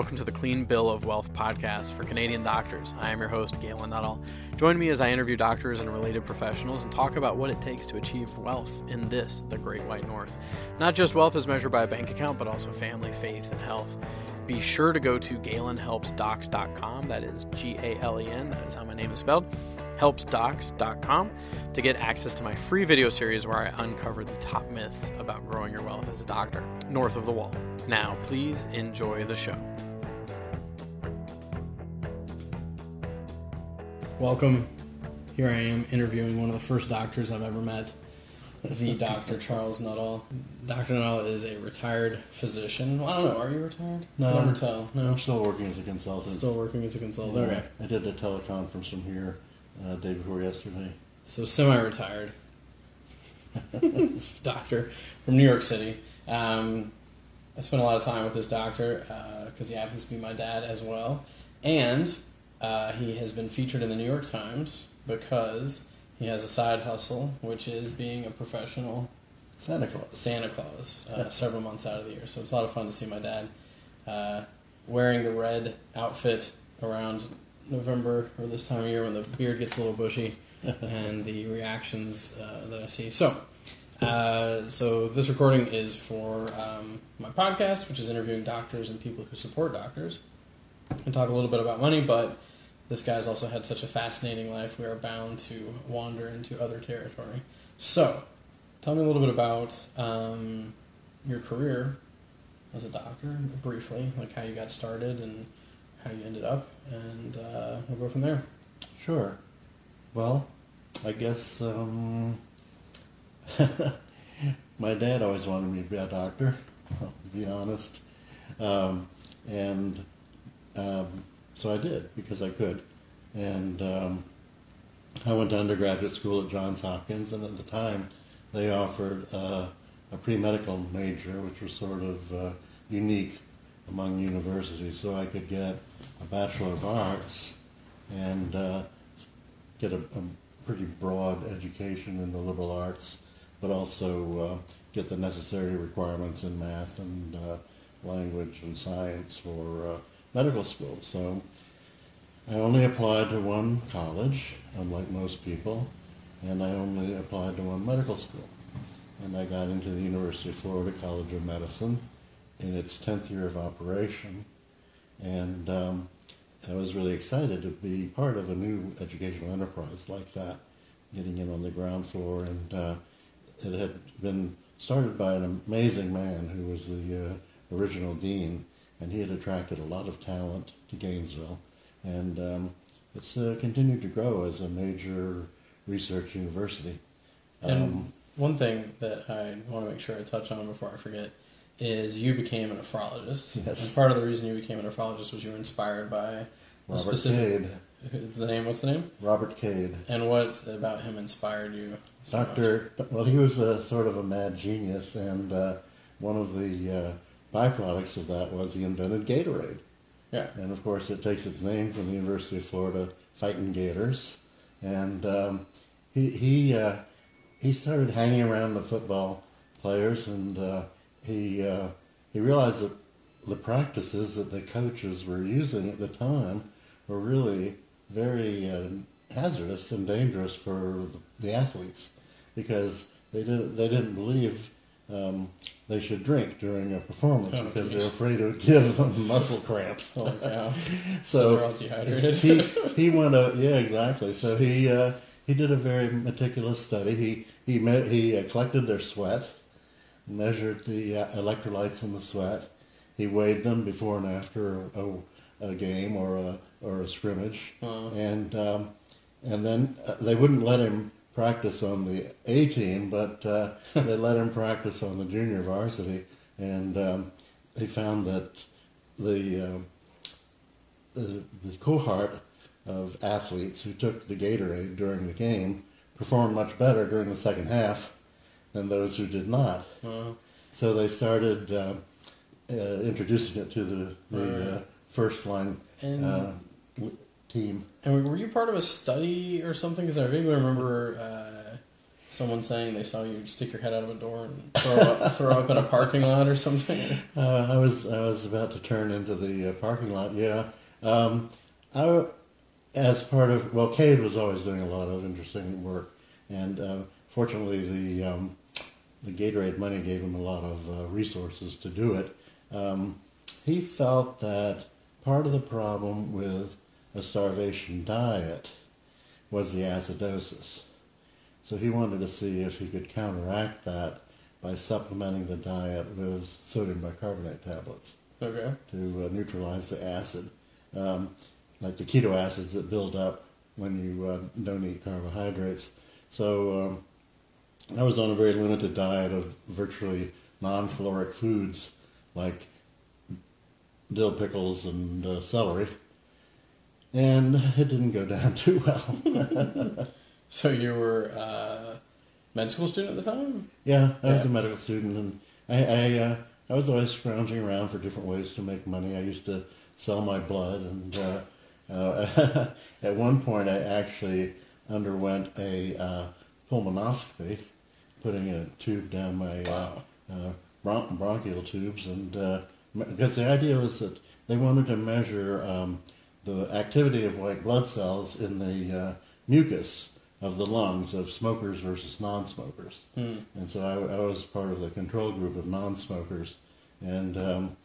Welcome to the Clean Bill of Wealth podcast for Canadian doctors. I am your host, Galen Nuttall. Join me as I interview doctors and related professionals and talk about what it takes to achieve wealth in this, the Great White North. Not just wealth as measured by a bank account, but also family, faith, and health. Be sure to go to galenhelpsdocs.com. That is G A L E N. That is how my name is spelled. Helpsdocs.com to get access to my free video series where I uncover the top myths about growing your wealth as a doctor north of the wall. Now, please enjoy the show. Welcome. Here I am interviewing one of the first doctors I've ever met, the Dr. Charles Nuttall. Dr. Nuttall is a retired physician. Well, I don't know. Are you retired? No. Never tell. No. I'm still working as a consultant. Still working as a consultant. Okay. I did a teleconference from here uh, day before yesterday. So semi-retired doctor from New York City. Um, I spent a lot of time with this doctor because he happens to be my dad as well, and uh, he has been featured in the New York Times because he has a side hustle, which is being a professional Santa Claus. Santa Claus uh, several months out of the year. So it's a lot of fun to see my dad uh, wearing the red outfit around November or this time of year when the beard gets a little bushy and the reactions uh, that I see. So, uh, so this recording is for um, my podcast, which is interviewing doctors and people who support doctors, and talk a little bit about money. But this guy's also had such a fascinating life; we are bound to wander into other territory. So, tell me a little bit about um, your career as a doctor, briefly, like how you got started and how you ended up, and uh, we'll go from there. Sure. Well, I guess um, my dad always wanted me to be a doctor, I'll be honest. Um, and um, so I did because I could. And um, I went to undergraduate school at Johns Hopkins, and at the time they offered uh, a pre medical major, which was sort of uh, unique among universities. So I could get a Bachelor of Arts and uh, get a, a, pretty broad education in the liberal arts, but also uh, get the necessary requirements in math and uh, language and science for uh, medical school. So I only applied to one college, unlike most people, and I only applied to one medical school. And I got into the University of Florida College of Medicine in its 10th year of operation. And um, I was really excited to be part of a new educational enterprise like that, getting in on the ground floor. And uh, it had been started by an amazing man who was the uh, original dean, and he had attracted a lot of talent to Gainesville. And um, it's uh, continued to grow as a major research university. And Um, one thing that I want to make sure I touch on before I forget is you became an nephrologist. Yes. And part of the reason you became a nephrologist was you were inspired by a Robert specific. Cade. The name? What's the name? Robert Cade. And what about him inspired you? so? Doctor, well, he was a sort of a mad genius, and uh, one of the uh, byproducts of that was he invented Gatorade. Yeah. And of course, it takes its name from the University of Florida Fighting Gators. And um, he he uh, he started hanging around the football players, and uh, he uh, he realized that the practices that the coaches were using at the time were really very uh, hazardous and dangerous for the athletes because they didn't they didn't believe um, they should drink during a performance Oh, because geez. they're afraid it would give them muscle cramps. Holy cow. So So they're all dehydrated. he he went out. Yeah, exactly. So he uh, he did a very meticulous study. He he me- he uh, collected their sweat, measured the uh, electrolytes in the sweat. He weighed them before and after a, a game or a or a scrimmage, Wow. and um, and then uh, they wouldn't let him practice on the A team, but uh, they let him practice on the junior varsity, and um, they found that the um the, the cohort of athletes who took the Gatorade during the game performed much better during the second half than those who did not. Wow. So they started uh, uh, introducing it to the, the uh, first line And uh, team. And were you part of a study or something? Because I vaguely remember uh, Someone saying they saw you stick your head out of a door and throw up, throw up in a parking lot or something. Uh, I was I was about to turn into the uh, parking lot. Yeah, um, I as part of well, Cade was always doing a lot of interesting work, and uh, fortunately the um, the Gatorade money gave him a lot of uh, resources to do it. Um, he felt that part of the problem with a starvation diet was the acidosis. So he wanted to see if he could counteract that by supplementing the diet with sodium bicarbonate tablets Okay. to uh, neutralize the acid, um, like the keto acids that build up when you uh, don't eat carbohydrates. So um, I was on a very limited diet of virtually non-caloric foods like dill pickles and uh, celery, and it didn't go down too well. So you were uh, med school student at the time? Yeah, I was a medical student, and I I, uh, I was always scrounging around for different ways to make money. I used to sell my blood, and uh, uh, at one point, I actually underwent a uh, pulmonoscopy, putting a tube down my uh, Wow. uh, bron- bronchial tubes, and uh, because the idea was that they wanted to measure um, the activity of white blood cells in the uh, mucus of the lungs of smokers versus non-smokers. Hmm. And so I, I was part of the control group of non-smokers, and um,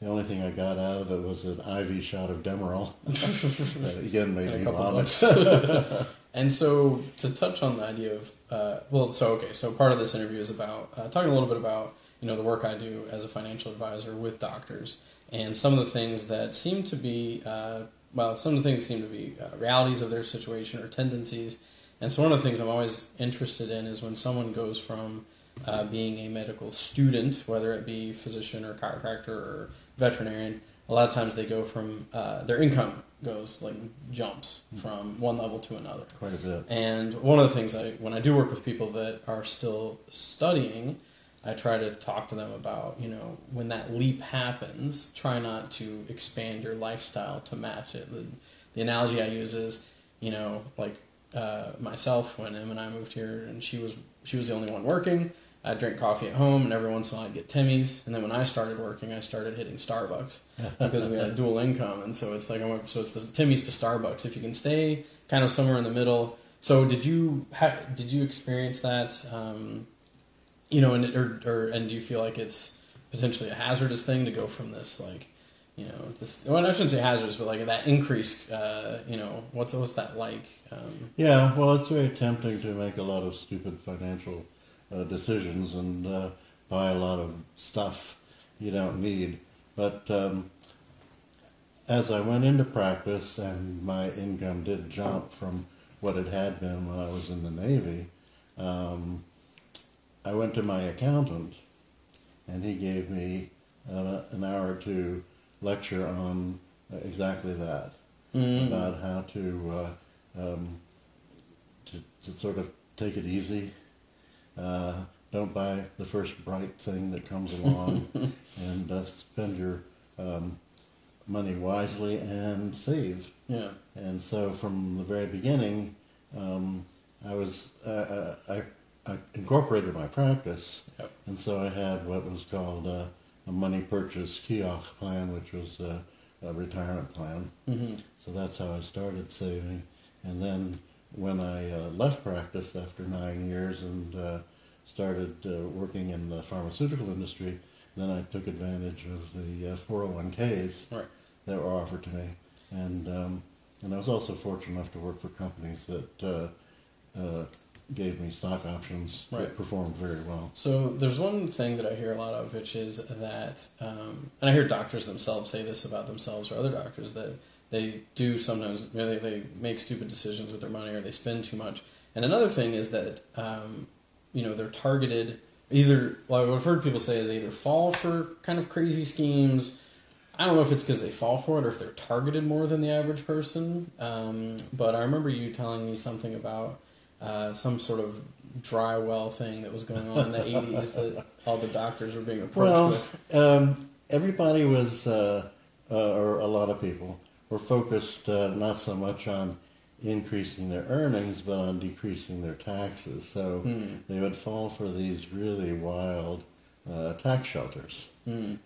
the only thing I got out of it was an IV shot of Demerol. that again made and me vomit. and so to touch on the idea of uh, well, so okay, so part of this interview is about uh, talking a little bit about you know the work I do as a financial advisor with doctors and some of the things that seem to be uh, well, some of the things seem to be uh, realities of their situation or tendencies. And so one of the things I'm always interested in is when someone goes from uh, being a medical student, whether it be physician or chiropractor or veterinarian, a lot of times they go from uh, their income goes like jumps from one level to another. Quite a bit. And one of the things I, when I do work with people that are still studying, I try to talk to them about, you know, when that leap happens, try not to expand your lifestyle to match it. The, the analogy I use is, you know, like uh, myself when Em and I moved here, and she was she was the only one working. I drink coffee at home, and every once in a while I'd get Timmy's. And then when I started working, I started hitting Starbucks because we had a dual income, and so it's like I went. So it's the Timmy's to Starbucks. If you can stay kind of somewhere in the middle. So did you ha- did you experience that? Um, you know, and or, or and do you feel like it's potentially a hazardous thing to go from this like, you know, this? Well, I shouldn't say hazardous, but like that increase. Uh, you know, what's what's that like? Um, Yeah, well, it's very tempting to make a lot of stupid financial uh, decisions and uh, buy a lot of stuff you don't need. But um, as I went into practice and my income did jump from what it had been when I was in the Navy, um, I went to my accountant and he gave me uh, an hour or two lecture on exactly that mm, about how to, uh, um, to to sort of take it easy. Uh, don't buy the first bright thing that comes along, and uh, spend your um, money wisely and save. yeah. And so from the very beginning, um, I was uh, I, I incorporated my practice, Yep. and so I had what was called uh, a money purchase Keogh plan, which was uh, a retirement plan. hmm So that's how I started saving. And then when I uh, left practice after nine years and uh, started uh, working in the pharmaceutical industry, then I took advantage of the uh, 401ks Right. that were offered to me. And, um, and I was also fortunate enough to work for companies that uh, uh, gave me stock options Right. that performed very well. So there's one thing that I hear a lot of, which is that, um, and I hear doctors themselves say this about themselves or other doctors that they do sometimes really they make stupid decisions with their money or they spend too much. And another thing is that um, you know they're targeted either. Well, what I've heard people say is they either fall for kind of crazy schemes. I don't know if it's because they fall for it or if they're targeted more than the average person. Um, but I remember you telling me something about uh, some sort of dry well thing that was going on in the 80s that all the doctors were being approached Well, with. um, everybody was, uh, uh, or a lot of people, were focused uh, not so much on increasing their earnings but on decreasing their taxes. So they would fall for these really wild uh, tax shelters.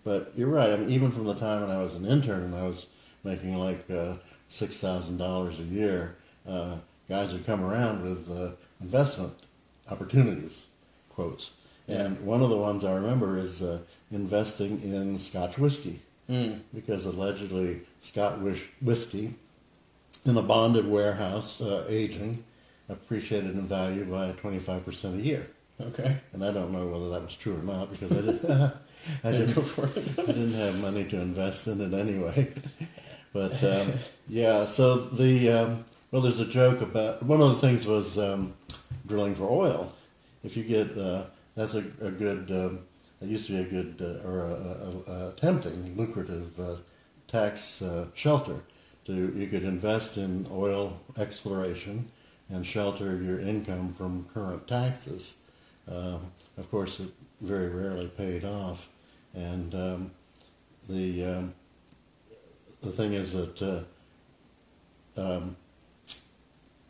But you're right. I mean, even from the time when I was an intern and I was making like uh, six thousand dollars a year, uh, guys would come around with uh, investment opportunities quotes. And one of the ones I remember is uh, investing in Scotch whiskey Mm. because allegedly Scotch whiskey in a bonded warehouse uh, aging appreciated in value by 25% a year. Okay. And I don't know whether that was true or not because I didn't, I didn't, go for it. I didn't have money to invest in it anyway. But um, yeah, so the um, well, there's a joke about one of the things was um, drilling for oil. If you get uh, that's a, a good um, it used to be a good uh, or a, a, a tempting, lucrative uh, tax uh, shelter. To you could invest in oil exploration and shelter your income from current taxes. Um, of course, it very rarely paid off, and um, the um, the thing is that uh, um,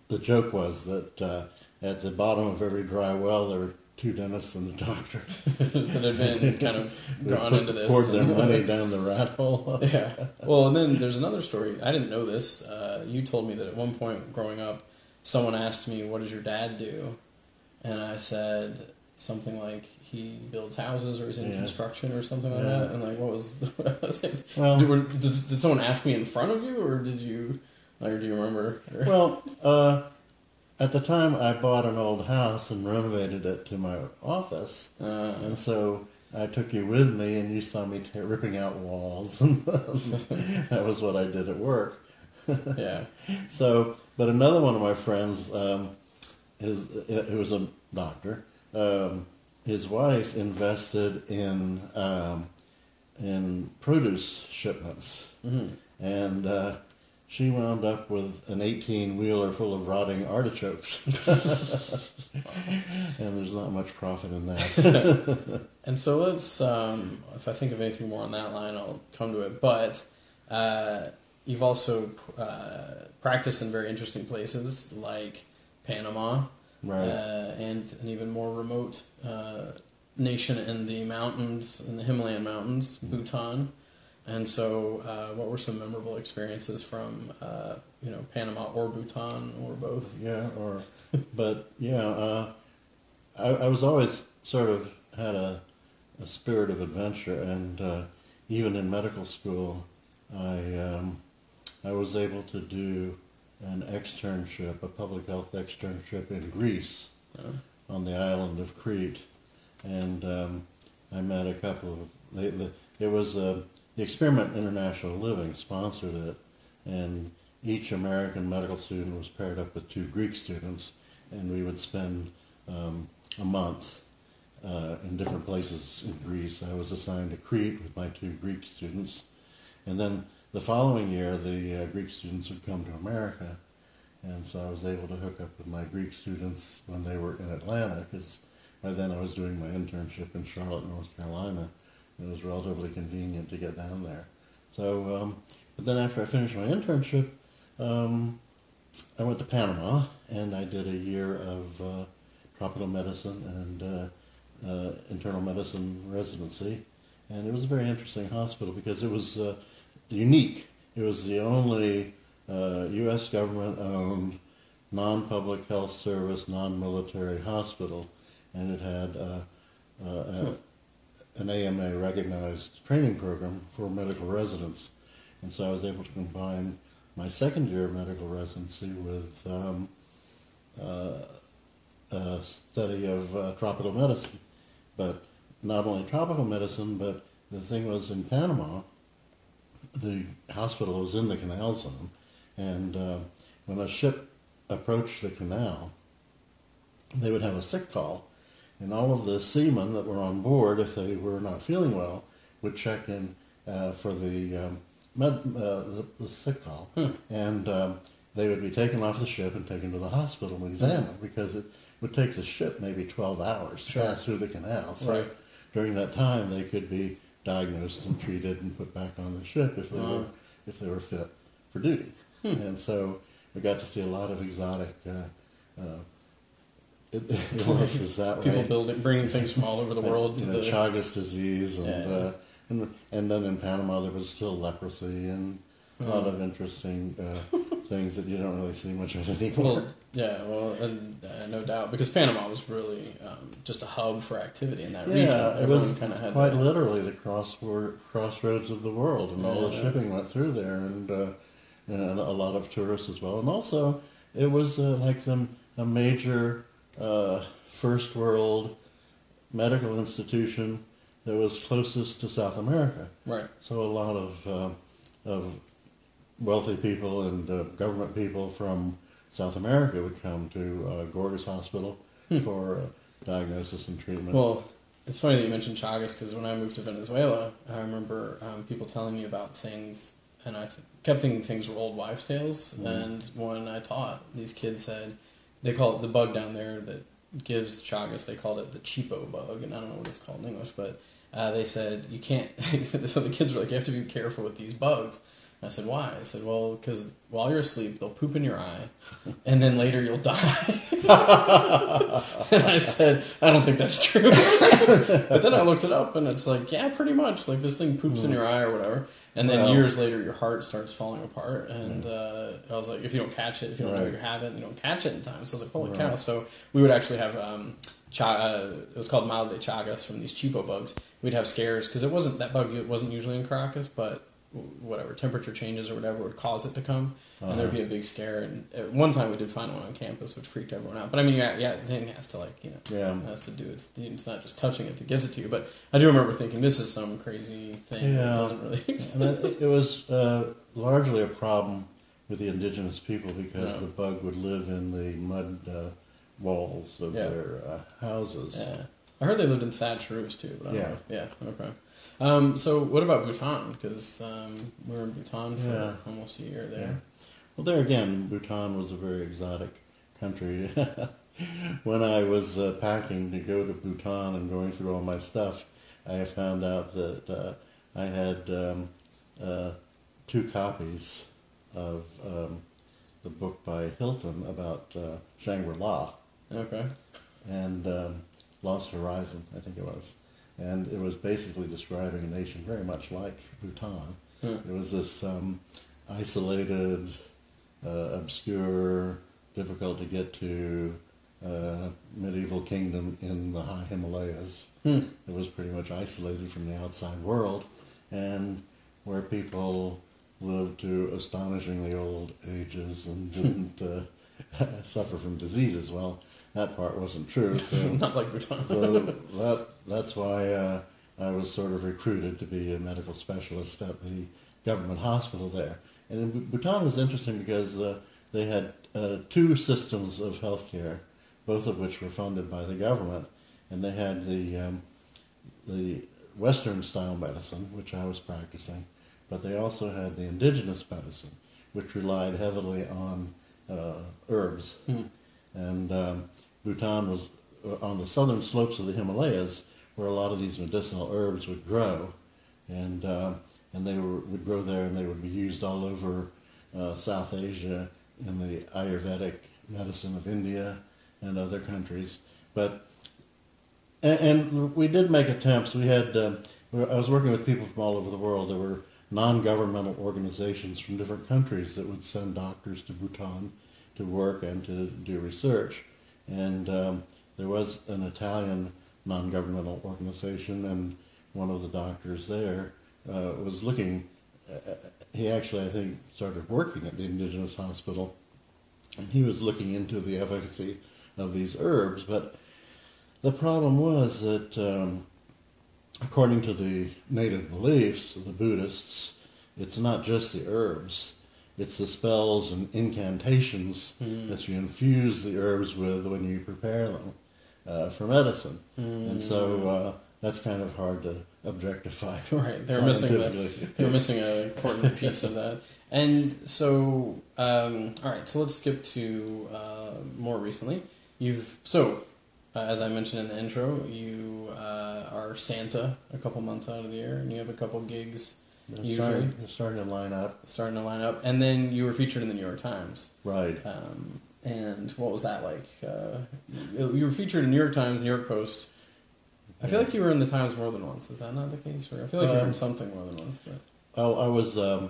the joke was that uh, at the bottom of every dry well there were two dentists and a doctor. that had been kind of put- into this. poured their money down the rat hole. yeah. Well, and then there's another story. I didn't know this. Uh, you told me that at one point growing up, someone asked me, "What does your dad do?" And I said something like, "He builds houses, or he's in Yeah. construction, or something like Yeah. that." And like, what was? Well- did, did, did someone ask me in front of you, or did you, or do you remember? Well, uh, at the time I bought an old house and renovated it to my office. Uh, And so I took you with me, and you saw me t- ripping out walls. that was what I did at work. yeah. So, but another one of my friends, um, his, who was a doctor, um, his wife invested in um, in produce shipments, and uh, she wound up with an eighteen wheeler full of rotting artichokes, and there's not much profit in that. And so let's, um, if I think of anything more on that line, I'll come to it. But uh, you've also uh, practiced in very interesting places like Panama Right. uh, and an even more remote uh, nation in the mountains, in the Himalayan mountains, Bhutan. And so, uh, what were some memorable experiences from, uh, you know, Panama or Bhutan or both? Yeah, or, but yeah, uh, I, I was always sort of had a, a spirit of adventure, and uh, even in medical school, I um, I was able to do an externship, a public health externship in Greece, Uh, on the island of Crete, and um, I met a couple of. They, the, it was uh, the Experiment International Living sponsored it, and each American medical student was paired up with two Greek students, and we would spend um, a month uh, in different places in Greece. I was assigned to Crete with my two Greek students, and then the following year the uh, Greek students would come to America, and so I was able to hook up with my Greek students when they were in Atlanta because by then I was doing my internship in Charlotte, North Carolina. It was relatively convenient to get down there. So, um, but then after I finished my internship, um, I went to Panama and I did a year of uh, tropical medicine and uh, uh, internal medicine residency. And it was a very interesting hospital because it was uh, unique. It was the only uh, U.S. government owned non public health service, non military hospital. And it had uh, uh, a- an AMA recognized training program for medical residents. And so I was able to combine my second year of medical residency with um, uh, a study of uh, tropical medicine. But not only tropical medicine, but the thing was in Panama, the hospital was in the canal zone. And uh, when a ship approached the canal, they would have a sick call. And all of the seamen that were on board, if they were not feeling well, would check in uh, for the, um, med, uh, the, the sick call. And um, they would be taken off the ship and taken to the hospital and examined because it would take the ship maybe 12 hours to Sure. pass through the canal. So Right. during that time, they could be diagnosed and treated and put back on the ship if they Wow. were if they were fit for duty. And so we got to see a lot of exotic uh, uh, illnesses that way. People building, bringing things from all over the world to you the. Chagas disease, and, Yeah. uh, and and then in Panama there was still leprosy and a lot of interesting uh, things that you don't really see much of anymore. Well, yeah, well, and, uh, no doubt because Panama was really um, just a hub for activity in that region. yeah, it was kind of had quite that. literally the crossword, crossroads of the world, and all the Yeah. shipping went through there, and, uh, and a lot of tourists as well. And also, it was uh, like the, a major uh, first world medical institution that was closest to South America. right. So a lot of uh, of wealthy people and uh, government people from South America would come to uh, Gorgas Hospital for uh, diagnosis and treatment. Hmm. Well, it's funny that you mentioned Chagas because when I moved to Venezuela, I remember um, people telling me about things, and I th- kept thinking things were old wives' tales. And when I taught, these kids said they call it the bug down there that gives Chagas. They called it the chipo bug, and I don't know what it's called in English, but uh, they said you can't. so the kids were like, you have to be careful with these bugs. I said, why? I said, well, because while you're asleep, they'll poop in your eye, and then later you'll die. and I said, I don't think that's true. but then I looked it up, and it's like, yeah, pretty much. Like this thing poops in your eye or whatever, and then Well- years later, your heart starts falling apart. And uh, I was like, if you don't catch it, if you don't know Right. you have it, you don't catch it in time. So I was like, holy Right. cow! So we would actually have. Um, cha- uh, it was called mal de chagas from these chipo bugs. We'd have scares because it wasn't that bug. It wasn't usually in Caracas, but whatever temperature changes or whatever would cause it to come, and there'd be a big scare. And at one time we did find one on campus, which freaked everyone out. But I mean, yeah, yeah, the thing has to like you know, Yeah. has to do it's, it's not just touching it that gives it to you. But I do remember thinking this is some crazy thing that Yeah. doesn't really exist. and it, it was uh, largely a problem with the indigenous people because the bug would live in the mud uh, walls of Yeah. their uh, houses. Yeah, I heard they lived in thatched roofs too. But I don't Yeah. know. Yeah, okay. Um, so what about Bhutan? Because um, we were in Bhutan for Yeah. almost a year there. Well, there again, Bhutan was a very exotic country. when I was uh, packing to go to Bhutan and going through all my stuff, I found out that uh, I had um, uh, two copies of um, the book by Hilton about uh, Shangri-La Okay. and um, Lost Horizon, I think it was. And it was basically describing a nation very much like Bhutan. Hmm. It was this um, isolated, uh, obscure, difficult to get to uh, medieval kingdom in the high Himalayas. Hmm. It was pretty much isolated from the outside world, and where people lived to astonishingly old ages and didn't uh, suffer from diseases. Well, that part wasn't true. So Not like Bhutan. so that that's why uh, I was sort of recruited to be a medical specialist at the government hospital there. And in Bhutan was interesting because uh, they had uh, two systems of healthcare, both of which were funded by the government, and they had the um, the Western style medicine, which I was practicing, but they also had the indigenous medicine, which relied heavily on uh, herbs. Hmm. And um, Bhutan was uh, on the southern slopes of the Himalayas, where a lot of these medicinal herbs would grow, and um, and they were, would grow there, and they would be used all over uh, South Asia in the Ayurvedic medicine of India and other countries. But and, and we did make attempts. We had um, I was working with people from all over the world. There were non-governmental organizations from different countries that would send doctors to Bhutan to work and to do research. And um, there was an Italian non-governmental organization, and one of the doctors there uh, was looking. Uh, he actually, I think, started working at the Indigenous Hospital, and he was looking into the efficacy of these herbs. But the problem was that, um, according to the native beliefs of the Buddhists, it's not just the herbs it's the spells and incantations that you infuse the herbs with when you prepare them uh, for medicine. And so uh, that's kind of hard to objectify. Right, they're missing the, they were missing an important piece of that. And so, um, all right, so let's skip to uh, more recently. You've so, uh, as I mentioned in the intro, you uh, are Santa a couple months out of the year, and you have a couple gigs They're usually starting, starting to line up. starting to line up, and then you were featured in the New York Times. Right. Um, and what was that like? Uh, you were featured in New York Times, New York Post. I feel like you were in the Times more than once. Is that not the case? Or I feel like you were in Um, something more than once. But Oh, I was, um,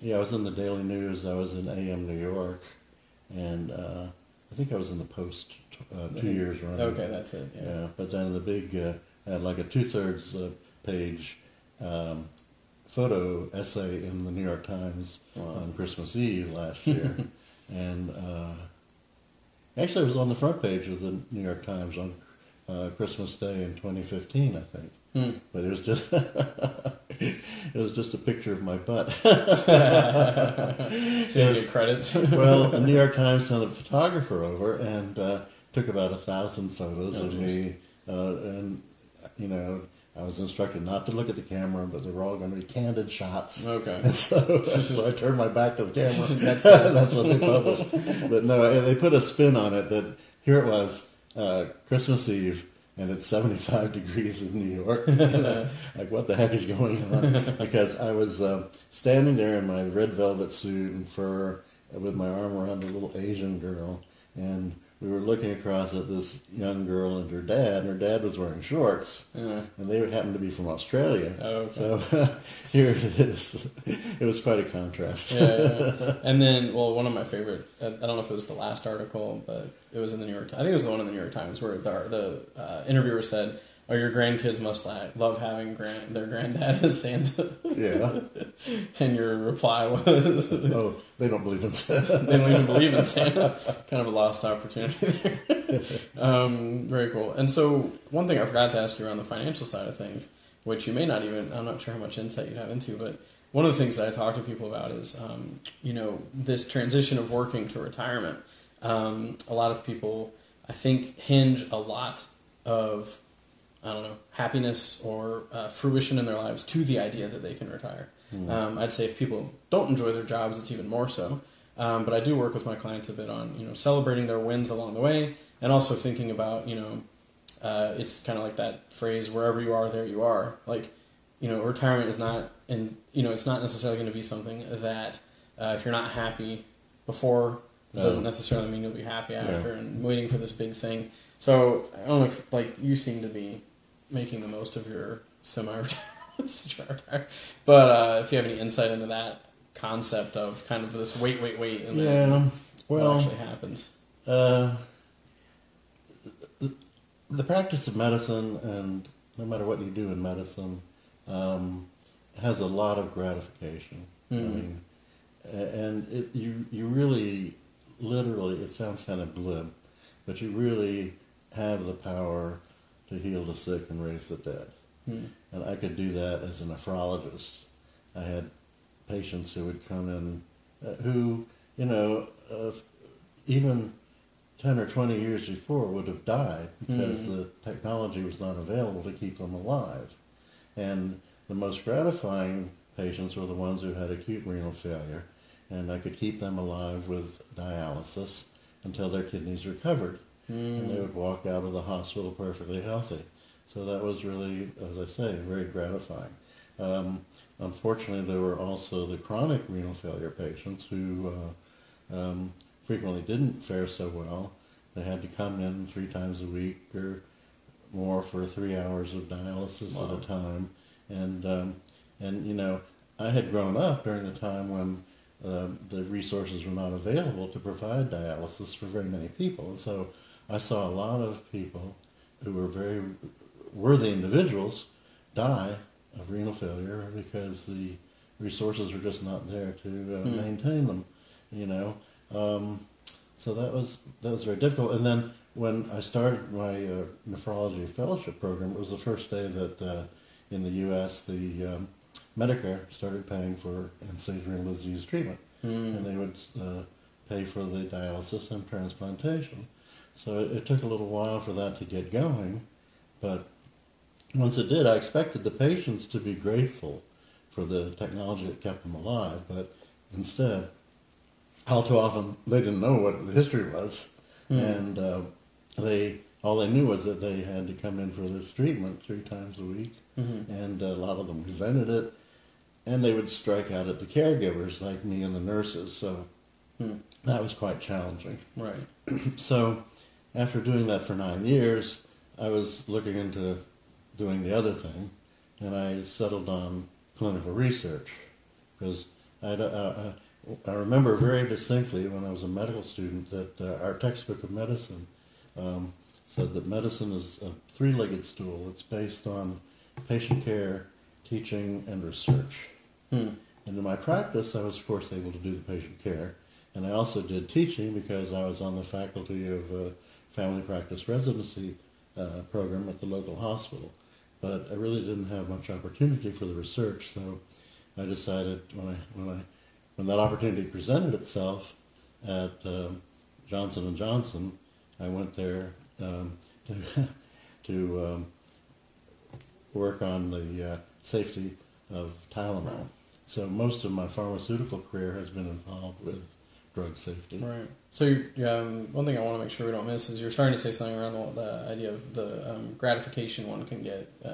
yeah, I was in the Daily News. I was in AM New York, and uh, I think I was in the Post uh, two years running. okay, that's it. Yeah. Yeah, but then the big, uh, I had like a two thirds uh, page um, photo essay in the New York Times Wow. on Christmas Eve last year, and uh, actually, it was on the front page of the New York Times on uh, Christmas Day in 2015, I think. Hmm. But it was just it was just a picture of my butt. So you get credits. well, the New York Times sent a photographer over and uh, took about a thousand photos Oh, of geez. me, uh, and you know, I was instructed not to look at the camera, but they were all going to be candid shots. Okay. And so, so I turned my back to the camera. That's That's, what they published. But no, they put a spin on it that here it was uh, Christmas Eve. And it's 75 degrees in New York. You know, like, what the heck is going on? Because I was uh, standing there in my red velvet suit and fur with my arm around a little Asian girl. And we were looking across at this young girl and her dad. And her dad was wearing shorts. Yeah. And they happened to be from Australia. Oh, okay. So here it is. It was quite a contrast. yeah, yeah, yeah. And then, well, one of my favorite, I I don't know if it was the last article, but it was in the New York Times. I think it was the one in the New York Times where the, the uh, interviewer said, Oh, your grandkids must love having grand- their granddad as Santa. Yeah. and your reply was, Oh, they don't believe in Santa. they don't even believe in Santa. Kind of a lost opportunity there. um, very cool. And so, one thing I forgot to ask you around the financial side of things, which you may not even, I'm not sure how much insight you'd have into, but one of the things that I talk to people about is, um, you know, this transition of working to retirement. Um, a lot of people, I think, hinge a lot of, I don't know, happiness or uh, fruition in their lives to the idea that they can retire. Um, I'd say if people don't enjoy their jobs, it's even more so. Um, but I do work with my clients a bit on, you know, celebrating their wins along the way, and also thinking about, you know, uh, it's kind of like that phrase, "Wherever you are, there you are." Like, you know, retirement is not, and you know, it's not necessarily going to be something that uh, if you're not happy before, it No. doesn't necessarily mean you'll be happy Yeah. after, and waiting for this big thing. So I don't know if like you seem to be making the most of your semi-retirement, but uh, if you have any insight into that concept of kind of this wait, wait, wait, and then Yeah. what Well, actually happens. uh, the, the practice of medicine, and no matter what you do in medicine, um, has a lot of gratification. I Mhm. mean, and it, you you really, literally, it sounds kind of glib, but you really have the power to heal the sick and raise the dead. Hmm. And I could do that as a nephrologist. I had patients who would come in uh, who, you know, uh, even 10 or 20 years before would have died because the technology was not available to keep them alive. And the most gratifying patients were the ones who had acute renal failure, and I could keep them alive with dialysis until their kidneys recovered. And they would walk out of the hospital perfectly healthy. So that was really, as I say, very gratifying. Um, unfortunately, there were also the chronic renal failure patients who uh, um, frequently didn't fare so well. They had to come in three times a week or more for three hours of dialysis Wow. at a time. And, um, and, you know, I had grown up during the time when um, the resources were not available to provide dialysis for very many people. And so I saw a lot of people who were very worthy individuals die of renal failure because the resources were just not there to uh, Hmm. maintain them, you know. Um, so that was that was very difficult. And then when I started my uh, nephrology fellowship program, it was the first day that uh, in the U.S. the um, Medicare started paying for end-stage renal disease treatment, Hmm. and they would uh, pay for the dialysis and transplantation. So it, it took a little while for that to get going, but once it did, I expected the patients to be grateful for the technology that kept them alive, but instead, all too often they didn't know what the history was, and uh, they all they knew was that they had to come in for this treatment three times a week, Mhm. and a lot of them resented it. and they would strike out at the caregivers like me and the nurses. So Hmm. that was quite challenging. Right. So after doing that for nine years, I was looking into doing the other thing, and I settled on clinical research because I, uh, I remember very distinctly when I was a medical student that uh, our textbook of medicine um, said that medicine is a three-legged stool. It's based on patient care, teaching, and research. Hmm. And in my practice, I was of course able to do the patient care, and I also did teaching because I was on the faculty of a family practice residency uh, program at the local hospital. But I really didn't have much opportunity for the research, so I decided when I when I when that opportunity presented itself at um, Johnson and Johnson, I went there um, to to um, work on the uh, safety of Tylenol. So most of my pharmaceutical career has been involved with drug safety. Right. So, um, one thing I want to make sure we don't miss is you're starting to say something around the, the idea of the um, gratification one can get uh,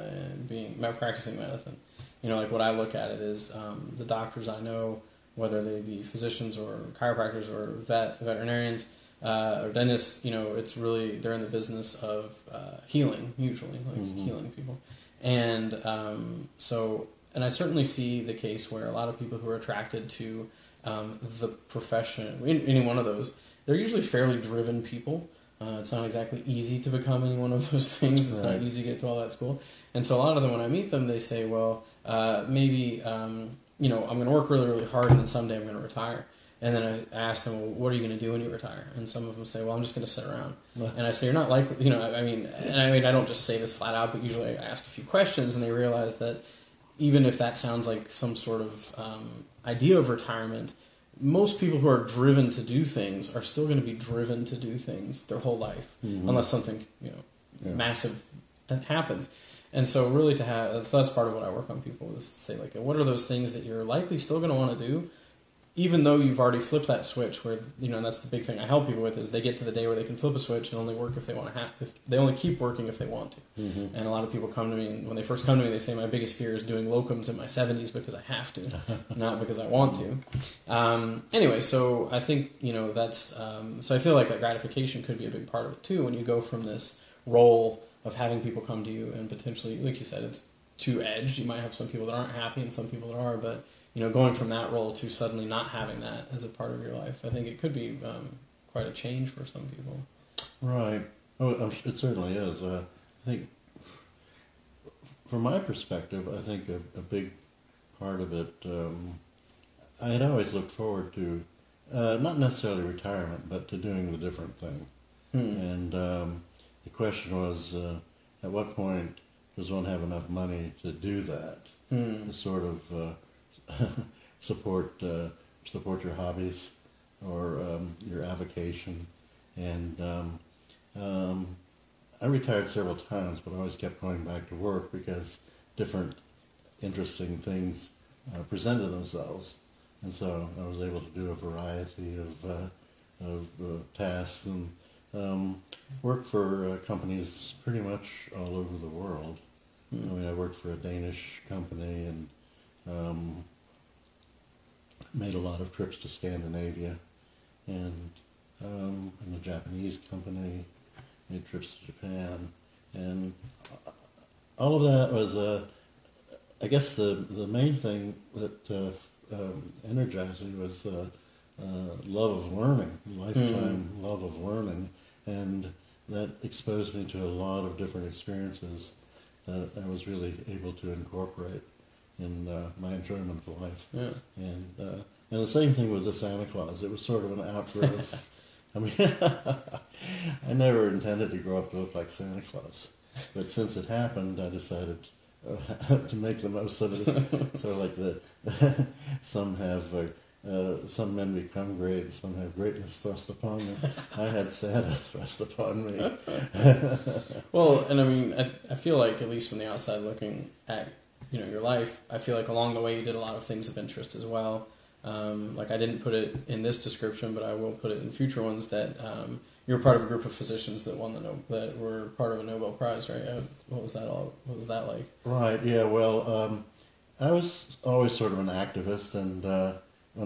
being practicing medicine. You know, like what I look at it is um, the doctors I know, whether they be physicians or chiropractors or vet veterinarians uh, or dentists, you know, it's really they're in the business of uh, healing usually, like Mhm. healing people, and um, so and I certainly see the case where a lot of people who are attracted to um, the profession, in- any one of those, they're usually fairly driven people. Uh, it's not exactly easy to become any one of those things. It's Right. not easy to get through all that school. And so a lot of them, when I meet them, they say, well, uh, maybe, um, you know, I'm going to work really, really hard and then someday I'm going to retire. And then I ask them, well, what are you going to do when you retire? And some of them say, well, I'm just going to sit around. And I say, you're not likely, you know, I I mean, and I mean, I don't just say this flat out, but usually I ask a few questions and they realize that even if that sounds like some sort of um, idea of retirement, most people who are driven to do things are still going to be driven to do things their whole life, Mhm. unless something you know Yeah. massive that happens. And so, really, to have so that's part of what I work on people is to say like, what are those things that you're likely still going to want to do, even though you've already flipped that switch. Where you know that's the big thing I help people with is they get to the day where they can flip a switch and only work if they want to have if they only keep working if they want to. Mhm. And a lot of people come to me, and when they first come to me, they say, My biggest fear is doing locums in my 70s because I have to, not because I want to. Um, anyway, so I think, you know, that's, um, so I feel like that gratification could be a big part of it too when you go from this role of having people come to you and potentially, like you said, it's two edged. You might have some people that aren't happy and some people that are, but, you know, going from that role to suddenly not having that as a part of your life, I think it could be um, quite a change for some people. Right. Oh, it certainly is. Uh, I think, from my perspective, I think a, a big part of it, um, I had always looked forward to, uh, not necessarily retirement, but to doing the different thing. Hmm. And um, the question was, uh, at what point does one have enough money to do that? Hmm. Sort of uh, support uh, support your hobbies or um, your avocation. And um, um, I retired several times, but I always kept going back to work because different interesting things uh, presented themselves. And so I was able to do a variety of, uh, of uh, tasks and um, work for uh, companies pretty much all over the world. I mean, I worked for a Danish company and um, made a lot of trips to Scandinavia and um, in a Japanese company, made trips to Japan, and all of that was, uh, I guess, the the main thing that uh, um, energized me was uh, uh, love of learning, lifetime love of learning, and that exposed me to a lot of different experiences that I was really able to incorporate in uh, my enjoyment of life. Yeah. And uh, and the same thing with the Santa Claus. It was sort of an outgrowth. I mean, I never intended to grow up to look like Santa Claus, but since it happened, I decided uh, to make the most of it. so, like the some have. Uh, uh, some men become great, some have greatness thrust upon them. I had Santa thrust upon me. Well, and I mean, I, I feel like at least from the outside looking at you know your life, I feel like along the way you did a lot of things of interest as well. Um, like I didn't put it in this description, but I will put it in future ones that um, you're part of a group of physicians that won the no- that were part of a Nobel Prize, right? Uh, What was that all? What was that like? Right. Yeah. Well, um, I was always sort of an activist, and uh,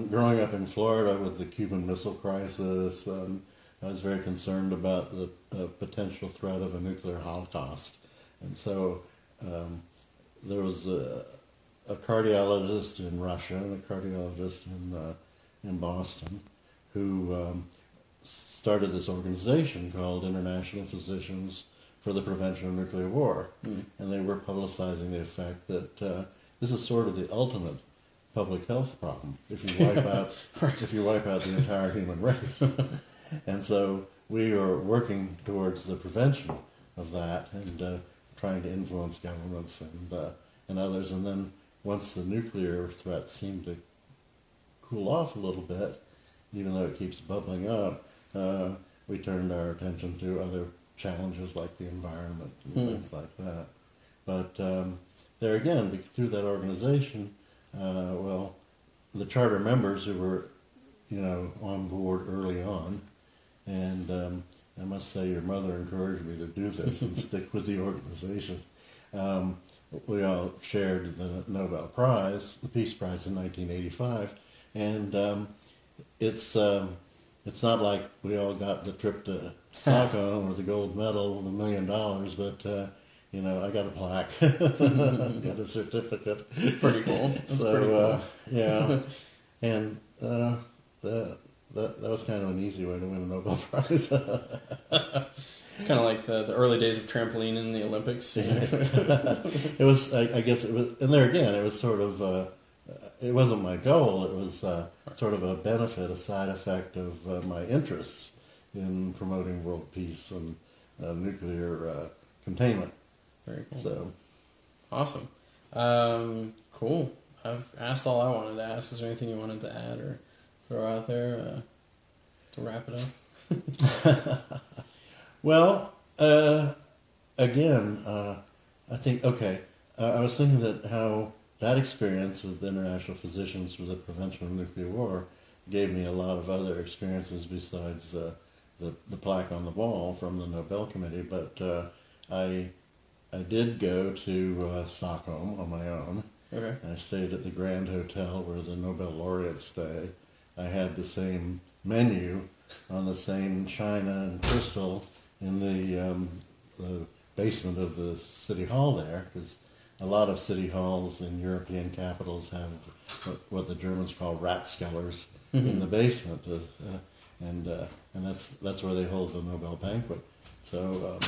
growing up in Florida with the Cuban Missile Crisis, um, I was very concerned about the uh, potential threat of a nuclear holocaust, and so um, there was a, a, cardiologist in Russia and a cardiologist in uh, in Boston who um, started this organization called International Physicians for the Prevention of Nuclear War, mm. and they were publicizing the fact that uh, this is sort of the ultimate public health problem if you wipe out right. if you wipe out the entire human race. and so we are working towards the prevention of that and uh, trying to influence governments and uh, and others. And then once the nuclear threat seemed to cool off a little bit, even though it keeps bubbling up, uh, we turned our attention to other challenges like the environment and mm. things like that. But um, there again, through that organization, uh, well, the charter members who were, you know, on board early on, and um, I must say your mother encouraged me to do this and stick with the organization. Um, we all shared the Nobel Prize, the Peace Prize in 1985, and um, it's um, it's not like we all got the trip to Stockholm or the gold medal, or the million dollars, but uh, you know, I got a plaque, got a certificate. Pretty cool. That's so, pretty cool. Uh, yeah, and uh, that, that that was kind of an easy way to win a Nobel Prize. it's kind of like the, the early days of trampoline in the Olympics. it was, I, I, guess, it was, and there again, it was sort of. Uh, it wasn't my goal. It was uh, sort of a benefit, a side effect of uh, my interests in promoting world peace and uh, nuclear containment. Very cool. So awesome. Um, cool. I've asked all I wanted to ask. Is there anything you wanted to add or throw out there uh, to wrap it up? well, uh, again, uh, I think okay. Uh, I was thinking that how that experience with International Physicians for the Prevention of Nuclear War gave me a lot of other experiences besides uh, the the plaque on the wall from the Nobel Committee. But uh, I I did go to uh, Stockholm on my own. Okay. I stayed at the Grand Hotel where the Nobel laureates stay. I had the same menu on the same china and crystal in the, um, the basement of the city hall there because a lot of city halls in European capitals have what, what the Germans call Rathskellers mm-hmm. in the basement, of, uh, and uh, and that's that's where they hold the Nobel banquet. So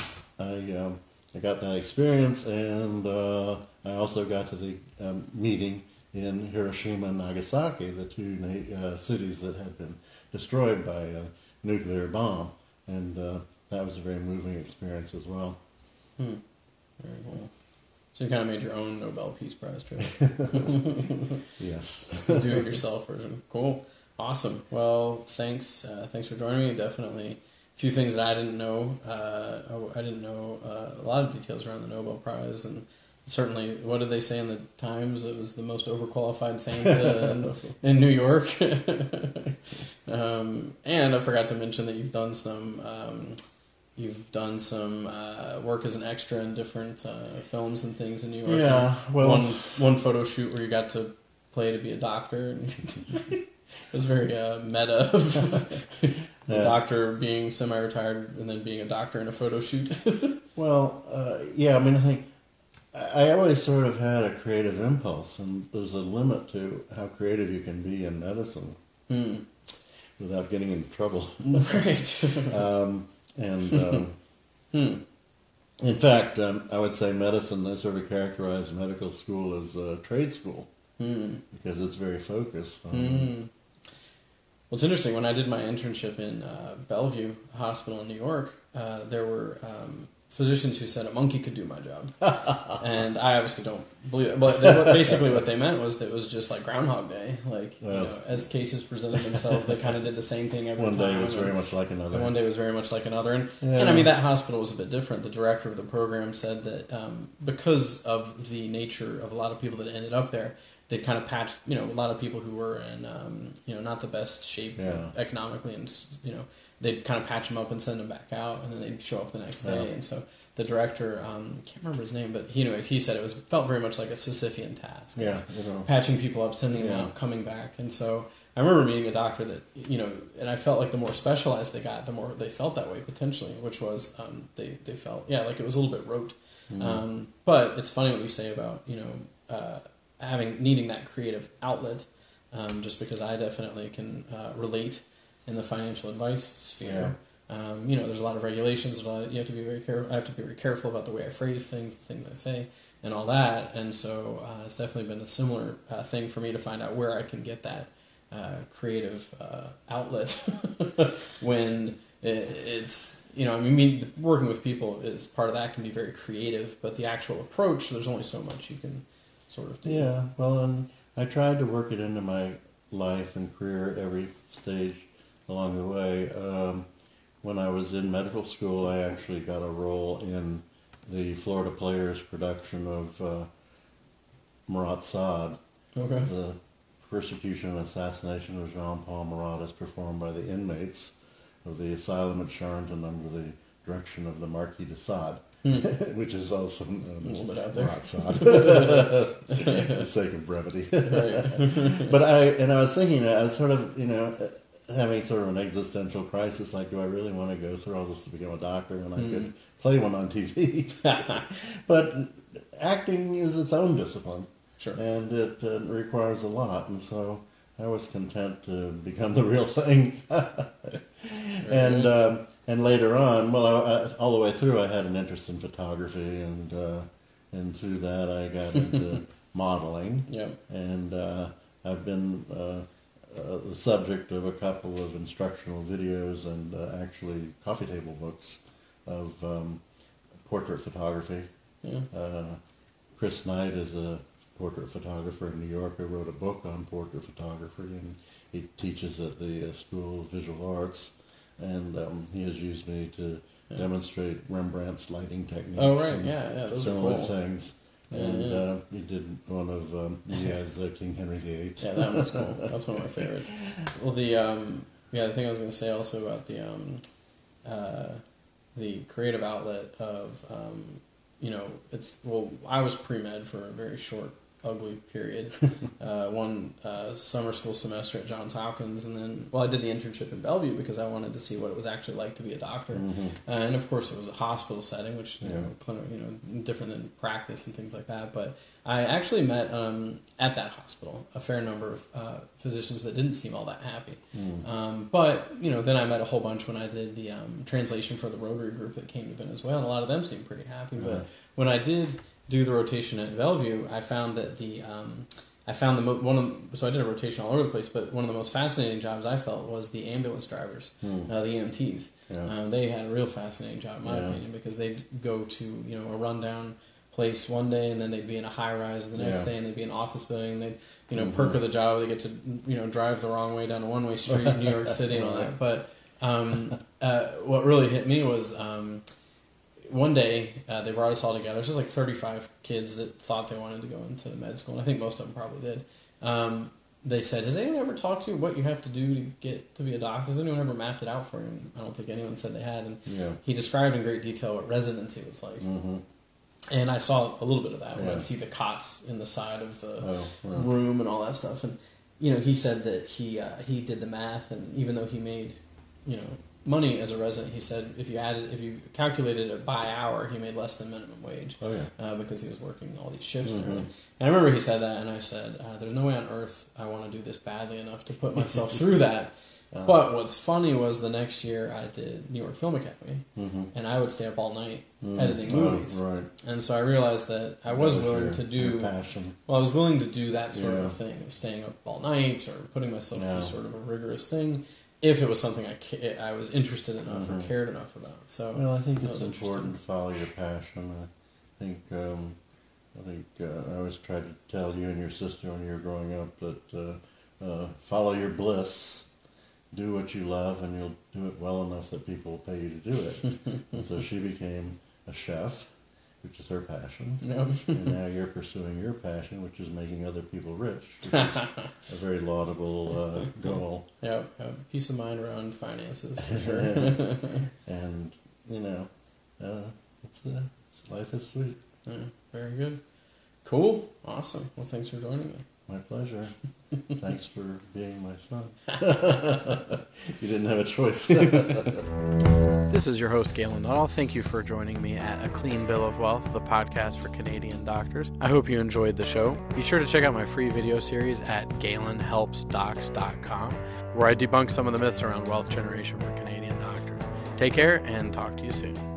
um, I um, I got that experience, and uh, I also got to the um, meeting in Hiroshima and Nagasaki, the two uh, cities that had been destroyed by a nuclear bomb, and uh, that was a very moving experience as well. Hmm. Very cool. So you kind of made your own Nobel Peace Prize trip. yes. Do it yourself version. Cool. Awesome. Well, thanks. Uh, thanks for joining me. Definitely a few things that I didn't know. Uh, I didn't know uh, a lot of details around the Nobel Prize, and certainly, what did they say in the Times? It was the most overqualified Santa in, in, New York. um, and I forgot to mention that you've done some. Um, you've done some uh, work as an extra in different uh, films and things in New York. Yeah, well, one one photo shoot where you got to play to be a doctor. it was very uh, meta. the yeah. doctor being semi-retired and then being a doctor in a photo shoot. well, uh, yeah, I mean, I think I always sort of had a creative impulse, and there's a limit to how creative you can be in medicine mm. without getting in trouble. Right. um, and um, hmm. in fact, um, I would say medicine. I sort of characterize medical school as a trade school hmm. because it's very focused. On, hmm. Well, it's interesting. When I did my internship in uh, Bellevue Hospital in New York, uh, there were um, physicians who said a monkey could do my job, and I obviously don't believe it. But they, basically, what they meant was that it was just like Groundhog Day. Like you know, as cases presented themselves, they kind of did the same thing every one time. One day was very much like another. one day was very much like another, and, yeah. and I mean that hospital was a bit different. The director of the program said that um, because of the nature of a lot of people that ended up there they'd kind of patched, you know, a lot of people who were in, um, you know, not the best shape yeah. economically, and you know, they'd kind of patch them up and send them back out, and then they'd show up the next day, yeah. and so the director, um, can't remember his name, but he, anyways, he said it was felt very much like a Sisyphean task. Yeah, you know. patching people up, sending them out, coming back, and so I remember meeting a doctor that you know, and I felt like the more specialized they got, the more they felt that way potentially, which was um, they they felt yeah like it was a little bit rote. Um, but it's funny what you say about you know uh, having needing that creative outlet, um, just because I definitely can uh, relate in the financial advice sphere. Um, you know, there's a lot of regulations. There's a lot you have to be very careful. I have to be very careful about the way I phrase things, the things I say, and all that. And so uh, it's definitely been a similar uh, thing for me to find out where I can get that uh, creative uh, outlet when it, it's you know I mean working with people is part of that can be very creative, but the actual approach there's only so much you can sort of do. Yeah, well, and I tried to work it into my life and career at every stage along the way. Um, when I was in medical school, I actually got a role in the Florida Players production of uh, Marat Sade, Okay. the persecution and assassination of Jean Paul Marat, as performed by the inmates of the asylum at Charenton under the direction of the Marquis de Sade, which is also known A as little bit out there. Marat Sade, for the sake of brevity. Right. but I and I was thinking, I was sort of, you know, having sort of an existential crisis. Like, do I really want to go through all this to become a doctor when I could play one on TV? but acting is its own discipline, Sure. and it uh, requires a lot. And so I was content to become the real thing. and um, and later on, well, I, I, all the way through, I had an interest in photography, and uh, and through that, I got into modeling Yeah. and uh, I've been uh, the subject of a couple of instructional videos and uh, actually coffee table books of um, portrait photography. Yeah. Uh, Chris Knight is a portrait photographer in New York He wrote a book on portrait photography, and he teaches at the uh, School of Visual Arts, and um, he has used me to demonstrate Rembrandt's lighting techniques. Oh, right. and Yeah, yeah, those are similar cool. things. And yeah. uh, he did one of um, Diaz, uh, King Henry VIII. Yeah, that one's cool. That's one of my favorites. Well, the um, yeah, the thing I was going to say also about the um, uh, the creative outlet of um, you know, it's well, I was pre med for a very short, ugly period. uh, one uh, summer school semester at Johns Hopkins, and then well, I did the internship in Bellevue because I wanted to see what it was actually like to be a doctor. Uh, and of course, it was a hospital setting, which you know, Yeah. clinic, you know, different than practice and things like that. But I actually met um, at that hospital a fair number of uh, physicians that didn't seem all that happy. Um, but you know, then I met a whole bunch when I did the um, translation for the Rotary group that came to Venezuela, and a lot of them seemed pretty happy. But when I did do the rotation at Bellevue, I found that the um, I found the mo- one of so I did a rotation all over the place, but one of the most fascinating jobs I felt was the ambulance drivers, uh, the EMTs. Yeah. Um, they had a real fascinating job, in my Yeah. opinion, because they'd go to you know a rundown place one day, and then they'd be in a high rise the next Yeah. Mm-hmm. day, and they'd be in an office building. They'd you know perk of the job. They get to you know drive the wrong way down a one way street in New York City and all that. But um, uh, what really hit me was. One day uh, they brought us all together. There's just like 35 kids that thought they wanted to go into med school, and I think most of them probably did. Um, they said, "Has anyone ever talked to you what you have to do to get to be a doctor? Has anyone ever mapped it out for you?" And I don't think anyone said they had. And Yeah. he described in great detail what residency was like. hmm And I saw a little bit of that when I'd see the cots in the side of the Oh, room and all that stuff. And you know, he said that he uh, he did the math, and even though he made you know money as a resident, he said if you added if you calculated it by hour, he made less than minimum wage Oh, yeah. uh, because he was working all these shifts and Mhm. everything. And I remember he said that, and I said, uh, "There's no way on earth I want to do this badly enough to put myself through that." Uh, But what's funny was the next year I did New York Film Academy, mhm. and I would stay up all night Mm. editing Oh, movies. right. And so I realized that I was That willing your- to do passion. well, I was willing to do that sort Yeah. of thing of staying up all night or putting myself Yeah. through sort of a rigorous thing if it was something I ca- I was interested enough or Mhm. cared enough about. So Well, I think it's important to follow your passion. I think um, I think uh, I always tried to tell you and your sister when you were growing up that uh, uh, follow your bliss, do what you love, and you'll do it well enough that people will pay you to do it. and so she became a chef, which is her passion. know, and now you're pursuing your passion, which is making other people rich. A very laudable uh, goal. yeah, yeah, peace of mind around finances for sure. and you know, uh, it's, uh, it's, life is sweet. Yeah, very good. Cool. Awesome. Well, thanks for joining me. My pleasure. Thanks for being my son. you didn't have a choice. this is your host, Galen Nuttall. Thank you for joining me at A Clean Bill of Wealth, the podcast for Canadian doctors. I hope you enjoyed the show. Be sure to check out my free video series at galenhelpsdocs.com, where I debunk some of the myths around wealth generation for Canadian doctors. Take care and talk to you soon.